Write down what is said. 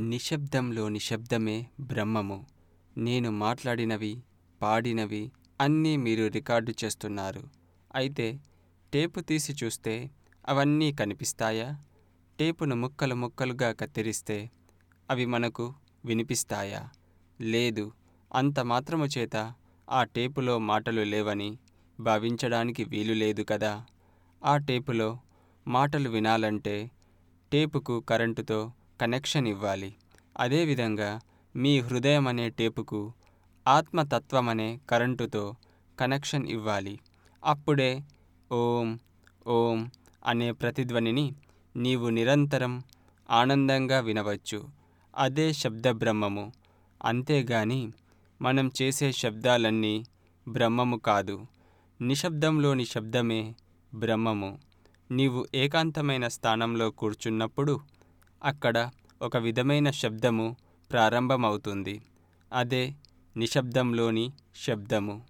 నిశ్శబ్దంలో నిశ్శబ్దమే బ్రహ్మము. నేను మాట్లాడినవి పాడినవి అన్నీ మీరు రికార్డు చేస్తున్నారు. అయితే టేపు తీసి చూస్తే అవన్నీ కనిపిస్తాయా? టేపును ముక్కలు ముక్కలుగా కత్తిరిస్తే అవి మనకు వినిపిస్తాయా? లేదు అంత మాత్రము చేత ఆ టేపులో మాటలు లేవని భావించడానికి వీలు లేదు కదా? ఆ టేపులో మాటలు వినాలంటే టేపుకు కరెంటుతో కనెక్షన్ ఇవ్వాలి అదేవిధంగా మీ హృదయం అనే టేపుకు ఆత్మతత్వం అనే కరెంటుతో కనెక్షన్ ఇవ్వాలి. అప్పుడే ఓం ఓం అనే ప్రతిధ్వనిని నీవు నిరంతరం ఆనందంగా వినవచ్చు. అదే శబ్ద బ్రహ్మము అంతేగాని మనం చేసే శబ్దాలన్నీ బ్రహ్మము కాదు. నిశ్శబ్దంలోని శబ్దమే బ్రహ్మము. నీవు ఏకాంతమైన స్థానంలో కూర్చున్నప్పుడు అక్కడ ఒక విధమైన శబ్దము ప్రారంభమవుతుంది. అదే నిశ్శబ్దంలోని శబ్దము.